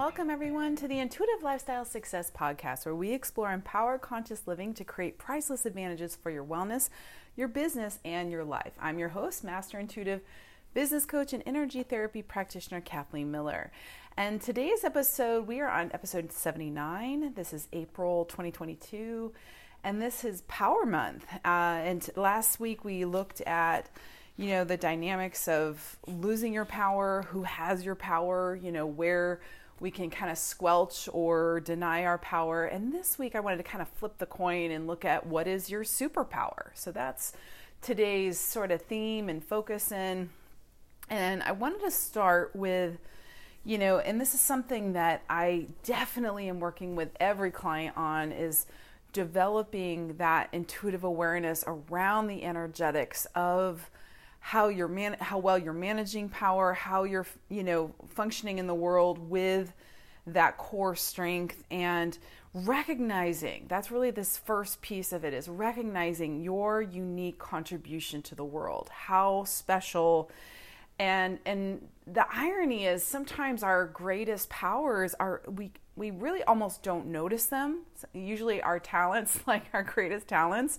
welcome everyone to the Intuitive Lifestyle Success Podcast, where we explore empowered conscious living to create priceless advantages for your wellness, your business, and your life. I'm your host, Master Intuitive Business Coach and Energy Therapy Practitioner Kathleen Miller. And today's episode, we are on episode 79. This is April 2022, and this is Power Month. Uh, and last week we looked at you know the dynamics of losing your power who has your power you know where we can kind of squelch or deny our power. And this week i wanted to kind of flip the coin and look at what is your superpower? So that's today's sort of theme and focus in. And i wanted to start with you know and this is something that i definitely am working with every client on is developing that intuitive awareness around the energetics of how you're man- how well you're managing power, how you're you know functioning in the world with that core strength and recognizing that's really this first piece of it is recognizing your unique contribution to the world. How special. And and the irony is sometimes our greatest powers are we we really almost don't notice them. Usually our talents like our greatest talents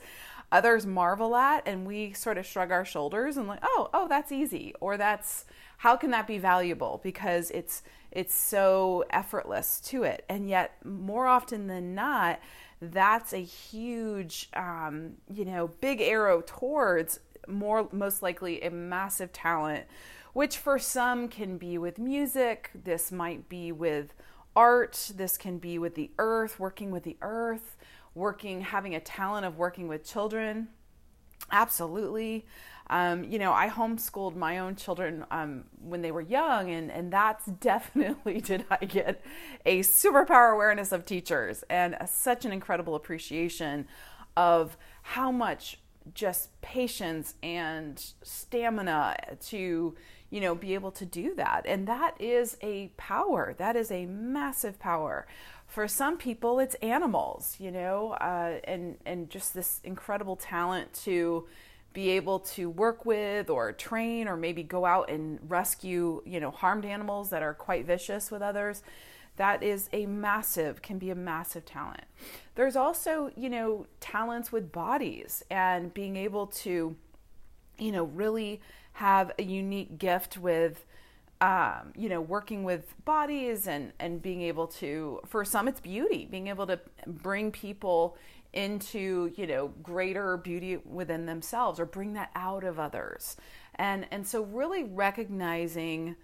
others marvel at and we sort of shrug our shoulders and like oh oh that's easy or that's how can that be valuable? Because it's it's so effortless to it. And yet more often than not that's a huge um, you know big arrow towards more most likely a massive talent which for some can be with music this might be with art this can be with the earth working with the earth working, having a talent of working with children. Absolutely. Um, you know, I homeschooled my own children um, when they were young, and, and that's definitely did I get a superpower awareness of teachers and a, such an incredible appreciation of how much just patience and stamina to you know be able to do that and that is a power that is a massive power for some people it's animals you know uh, and and just this incredible talent to be able to work with or train or maybe go out and rescue you know harmed animals that are quite vicious with others. That is a massive can be a massive talent. There's also you know talents with bodies and being able to you know really have a unique gift with um, you know, working with bodies and, and being able to, for some, it's beauty, being able to bring people into, you know, greater beauty within themselves or bring that out of others. And, and so, really recognizing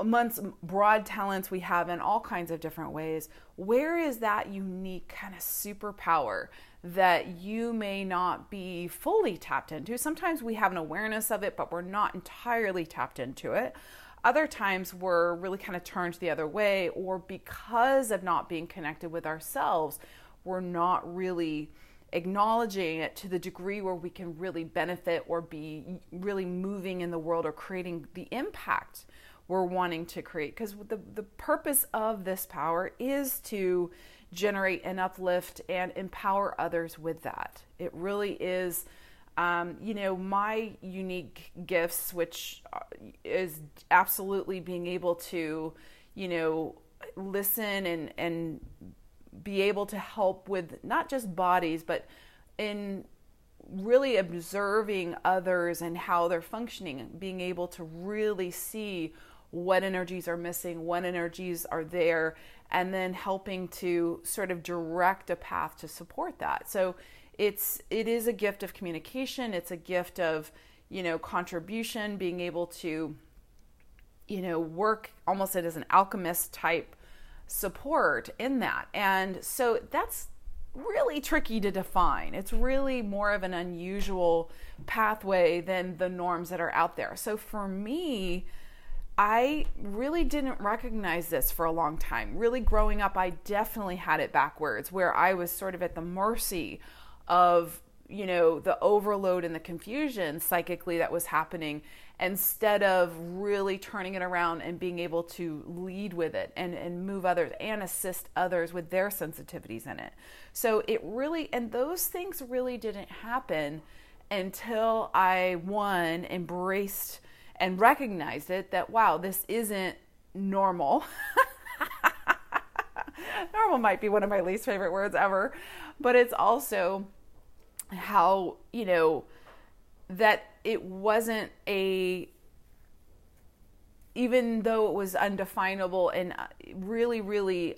amongst broad talents we have in all kinds of different ways, where is that unique kind of superpower that you may not be fully tapped into. Sometimes we have an awareness of it, but we're not entirely tapped into it. Other times we're really kind of turned the other way, or because of not being connected with ourselves, we're not really acknowledging it to the degree where we can really benefit or be really moving in the world or creating the impact we're wanting to create. Because the, the purpose of this power is to generate and uplift and empower others with that. It really is, um, you know, my unique gifts, which uh, is absolutely being able to, you know, listen and and be able to help with not just bodies, but in really observing others and how they're functioning, being able to really see what energies are missing, what energies are there, and then helping to sort of direct a path to support that. So it's it is a gift of communication, it's a gift of, you know, contribution, being able to you know, work almost as an alchemist type support in that. And so that's really tricky to define. It's really more of an unusual pathway than the norms that are out there. So for me, I really didn't recognize this for a long time. Really, growing up, I definitely had it backwards, where I was sort of at the mercy of, you know, the overload and the confusion psychically that was happening instead of really turning it around and being able to lead with it and, and move others and assist others with their sensitivities in it. So it really, and those things really didn't happen until I, one, embraced and recognized it that wow, this isn't normal. normal might be one of my least favorite words ever, but it's also how, you know, that it wasn't a even though it was undefinable and uh, really really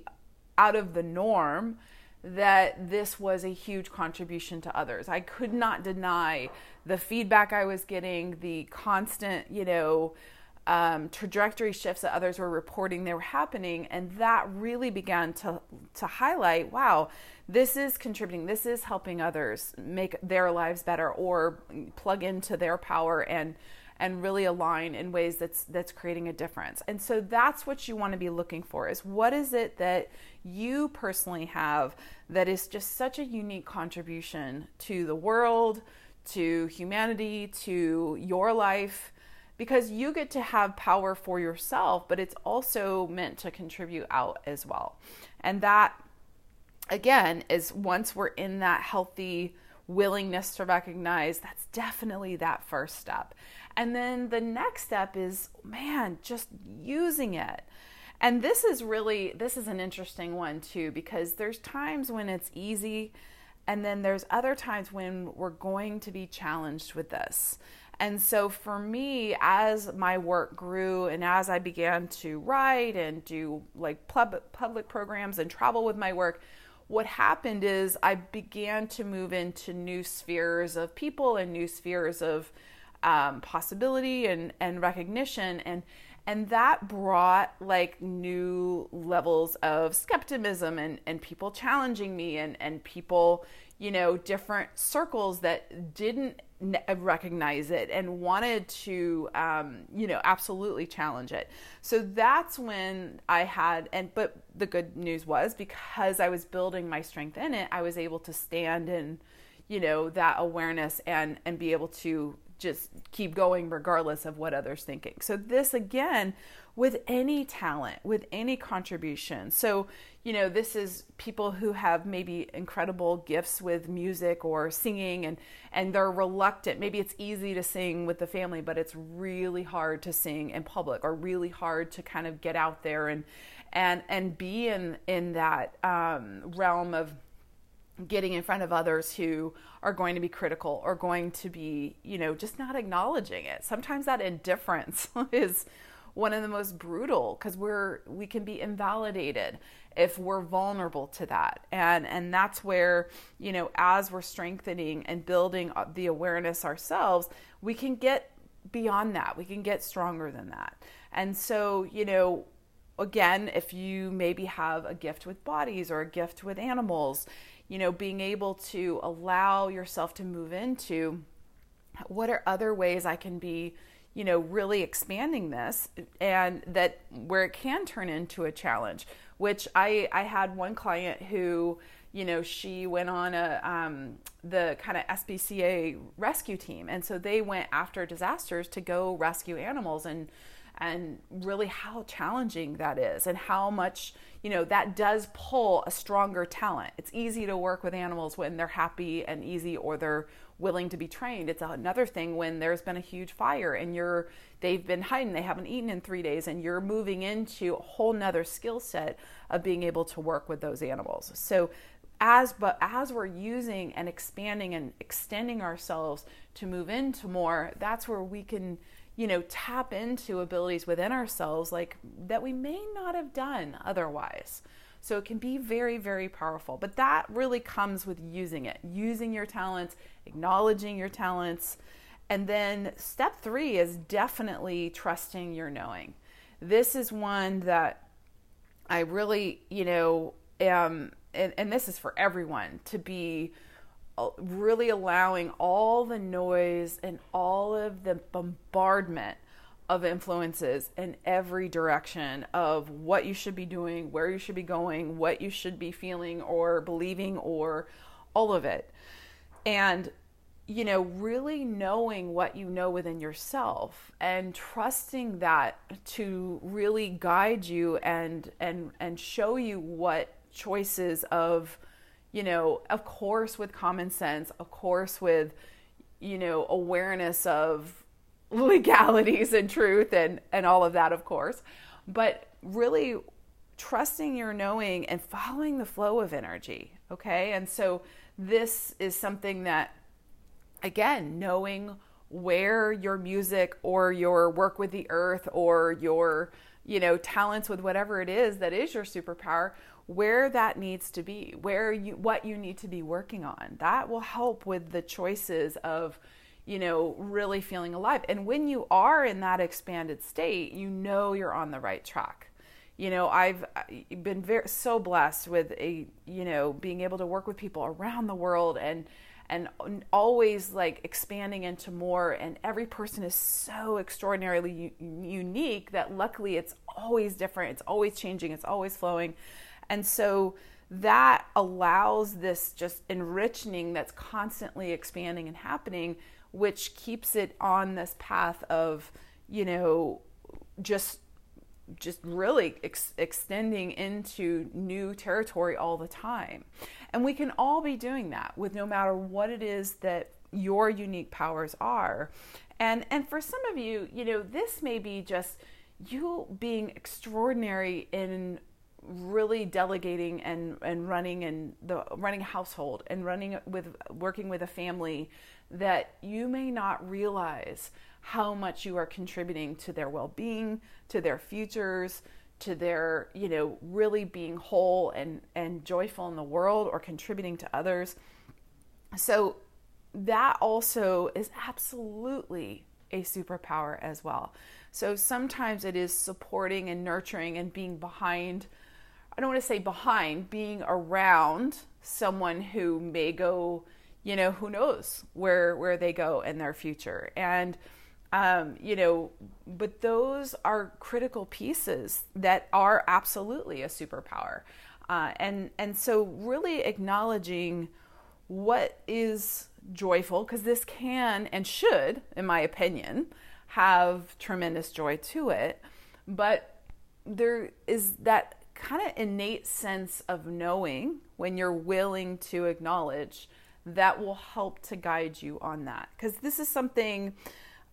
out of the norm that this was a huge contribution to others. I could not deny the feedback I was getting, the constant, you know, um, trajectory shifts that others were reporting they were happening, and that really began to to highlight, wow, this is contributing, this is helping others make their lives better or plug into their power and and really align in ways that's that's creating a difference. And so that's what you want to be looking for is what is it that you personally have that is just such a unique contribution to the world, to humanity, to your life because you get to have power for yourself, but it's also meant to contribute out as well. And that again is once we're in that healthy willingness to recognize that's definitely that first step. And then the next step is, man, just using it. And this is really this is an interesting one too because there's times when it's easy and then there's other times when we're going to be challenged with this. And so for me as my work grew and as I began to write and do like pub- public programs and travel with my work, what happened is I began to move into new spheres of people and new spheres of um, possibility and, and recognition. And and that brought like new levels of skepticism and, and people challenging me and, and people you know different circles that didn't recognize it and wanted to um, you know absolutely challenge it. So that's when i had and but the good news was because i was building my strength in it i was able to stand in you know that awareness and and be able to just keep going regardless of what others thinking. So this again with any talent, with any contribution. So, you know, this is people who have maybe incredible gifts with music or singing and and they're reluctant. Maybe it's easy to sing with the family, but it's really hard to sing in public or really hard to kind of get out there and and and be in in that um, realm of getting in front of others who are going to be critical or going to be, you know, just not acknowledging it. Sometimes that indifference is one of the most brutal because we're we can be invalidated if we're vulnerable to that. And and that's where, you know, as we're strengthening and building the awareness ourselves, we can get beyond that. We can get stronger than that. And so, you know, again, if you maybe have a gift with bodies or a gift with animals, you know, being able to allow yourself to move into what are other ways I can be, you know, really expanding this and that where it can turn into a challenge, which I, I had one client who, you know, she went on a um, the kind of SPCA rescue team, and so they went after disasters to go rescue animals, and and really how challenging that is and how much you know that does pull a stronger talent. It's easy to work with animals when they're happy and easy or they're willing to be trained. It's another thing when there's been a huge fire and you're they've been hiding they haven't eaten in three days and you're moving into a whole nother skill set of being able to work with those animals. So as but as we're using and expanding and extending ourselves to move into more that's where we can you know, tap into abilities within ourselves like that we may not have done otherwise. So it can be very, very powerful. But that really comes with using it, using your talents, acknowledging your talents. And then step three is definitely trusting your knowing. This is one that I really, you know, and, and this is for everyone to be Uh, really allowing all the noise and all of the bombardment of influences in every direction of what you should be doing, where you should be going, what you should be feeling or believing, or all of it. And, you know, really knowing what you know within yourself and trusting that to really guide you and and and show you what choices of you know, of course, with common sense, of course, with, you know, awareness of legalities and truth and, and all of that, of course, but really trusting your knowing and following the flow of energy. Okay. And so this is something that, again, knowing where your music or your work with the earth or your, you know, talents with whatever it is that is your superpower, where that needs to be, where you, what you need to be working on. That will help with the choices of, you know, really feeling alive. And when you are in that expanded state, you know you're on the right track. You know i've been very so blessed with a you know being able to work with people around the world and and always like expanding into more. And every person is so extraordinarily u- unique that luckily it's always different. It's always changing. It's always flowing and so that allows this just enriching that's constantly expanding and happening which keeps it on this path of you know just just really ex- extending into new territory all the time. And we can all be doing that with no matter what it is that your unique powers are. And and for some of you, you know, this may be just you being extraordinary in really delegating and, and running and the running a household and running with working with a family that you may not realize how much you are contributing to their well-being, to their futures, to their, you know, really being whole and and joyful in the world or contributing to others. So that also is absolutely a superpower as well. So sometimes it is supporting and nurturing and being behind I don't want to say behind, being around someone who may go, you know, who knows where where they go in their future. And um, you know, but those are critical pieces that are absolutely a superpower. Uh, and and so really acknowledging what is joyful because this can and should, in my opinion, have tremendous joy to it. But there is that kind of innate sense of knowing when you're willing to acknowledge that will help to guide you on that because this is something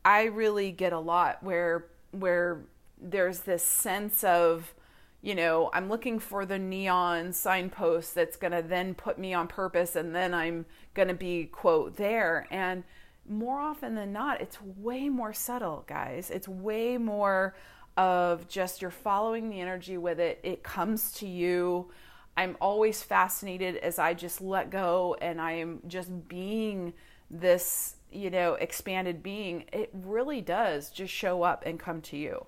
I really get a lot where where there's this sense of you know, I'm looking for the neon signpost that's going to then put me on purpose and then I'm going to be quote there and more often than not it's way more subtle, guys. It's way more of just you're following the energy with it. It comes to you. I'm always fascinated as I just let go and I am just being this you know, expanded being, it really does just show up and come to you.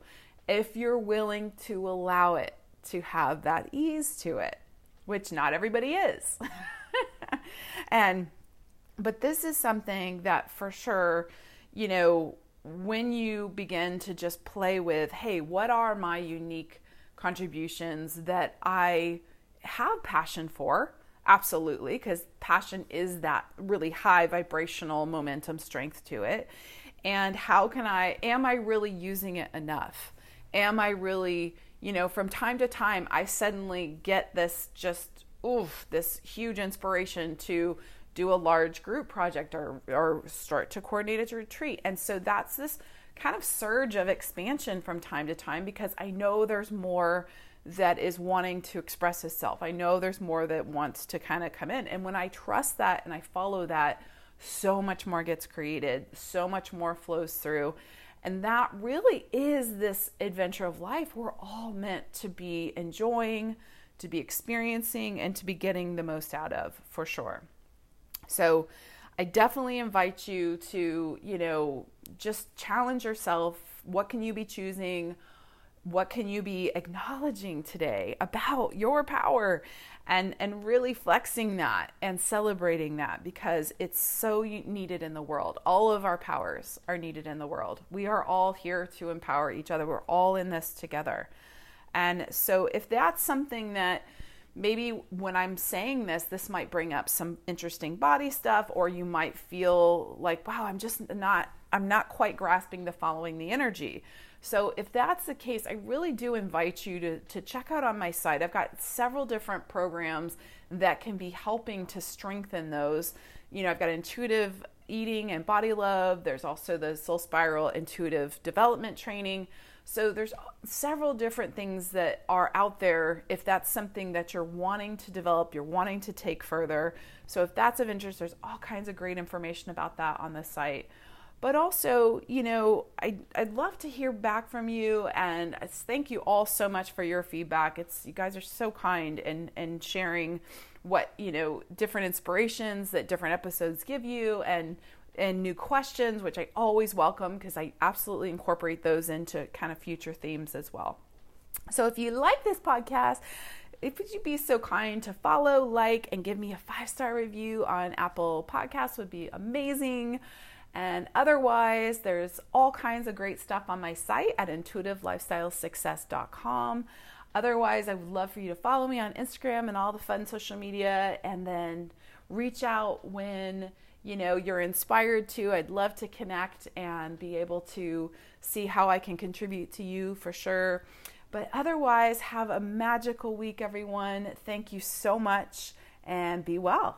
If you're willing to allow it to have that ease to it, which not everybody is. and, but this is something that for sure, you know, when you begin to just play with, hey, what are my unique contributions that I have passion for? Absolutely, because passion is that really high vibrational momentum strength to it. And how can I, am I really using it enough? Am I really, you know, from time to time, I suddenly get this just, oof, this huge inspiration to do a large group project or, or start to coordinate a retreat. And so that's this kind of surge of expansion from time to time because I know there's more that is wanting to express itself. I know there's more that wants to kind of come in. And when I trust that and I follow that, so much more gets created, so much more flows through. And that really is this adventure of life we're all meant to be enjoying, to be experiencing, and to be getting the most out of for sure. So I definitely invite you to, you know, just challenge yourself. What can you be choosing? what can you be acknowledging today about your power? And and really flexing that and celebrating that because it's so needed in the world. All of our powers are needed in the world. We are all here to empower each other. We're all in this together. And so if that's something that maybe when i'm saying this this might bring up some interesting body stuff or you might feel like wow i'm just not i'm not quite grasping the following the energy so if that's the case, I really do invite you to, to check out on my site. I've got several different programs that can be helping to strengthen those. You know, I've got intuitive eating and body love. There's also the Soul Spiral intuitive development training. So there's several different things that are out there if that's something that you're wanting to develop, you're wanting to take further. So if that's of interest, there's all kinds of great information about that on the site. But also, you know, I, I'd love to hear back from you and thank you all so much for your feedback. It's you guys are so kind and and sharing what, you know, different inspirations that different episodes give you and and new questions, which I always welcome because I absolutely incorporate those into kind of future themes as well. So if you like this podcast, if would you be so kind to follow, like, and give me a five star review on Apple Podcasts would be amazing. And otherwise, there's all kinds of great stuff on my site at intuitivelifestylesuccess.com. Otherwise, I would love for you to follow me on Instagram and all the fun social media and then reach out when you know you're inspired to. I'd love to connect and be able to see how i can contribute to you for sure. But otherwise have a magical week everyone. Thank you so much and be well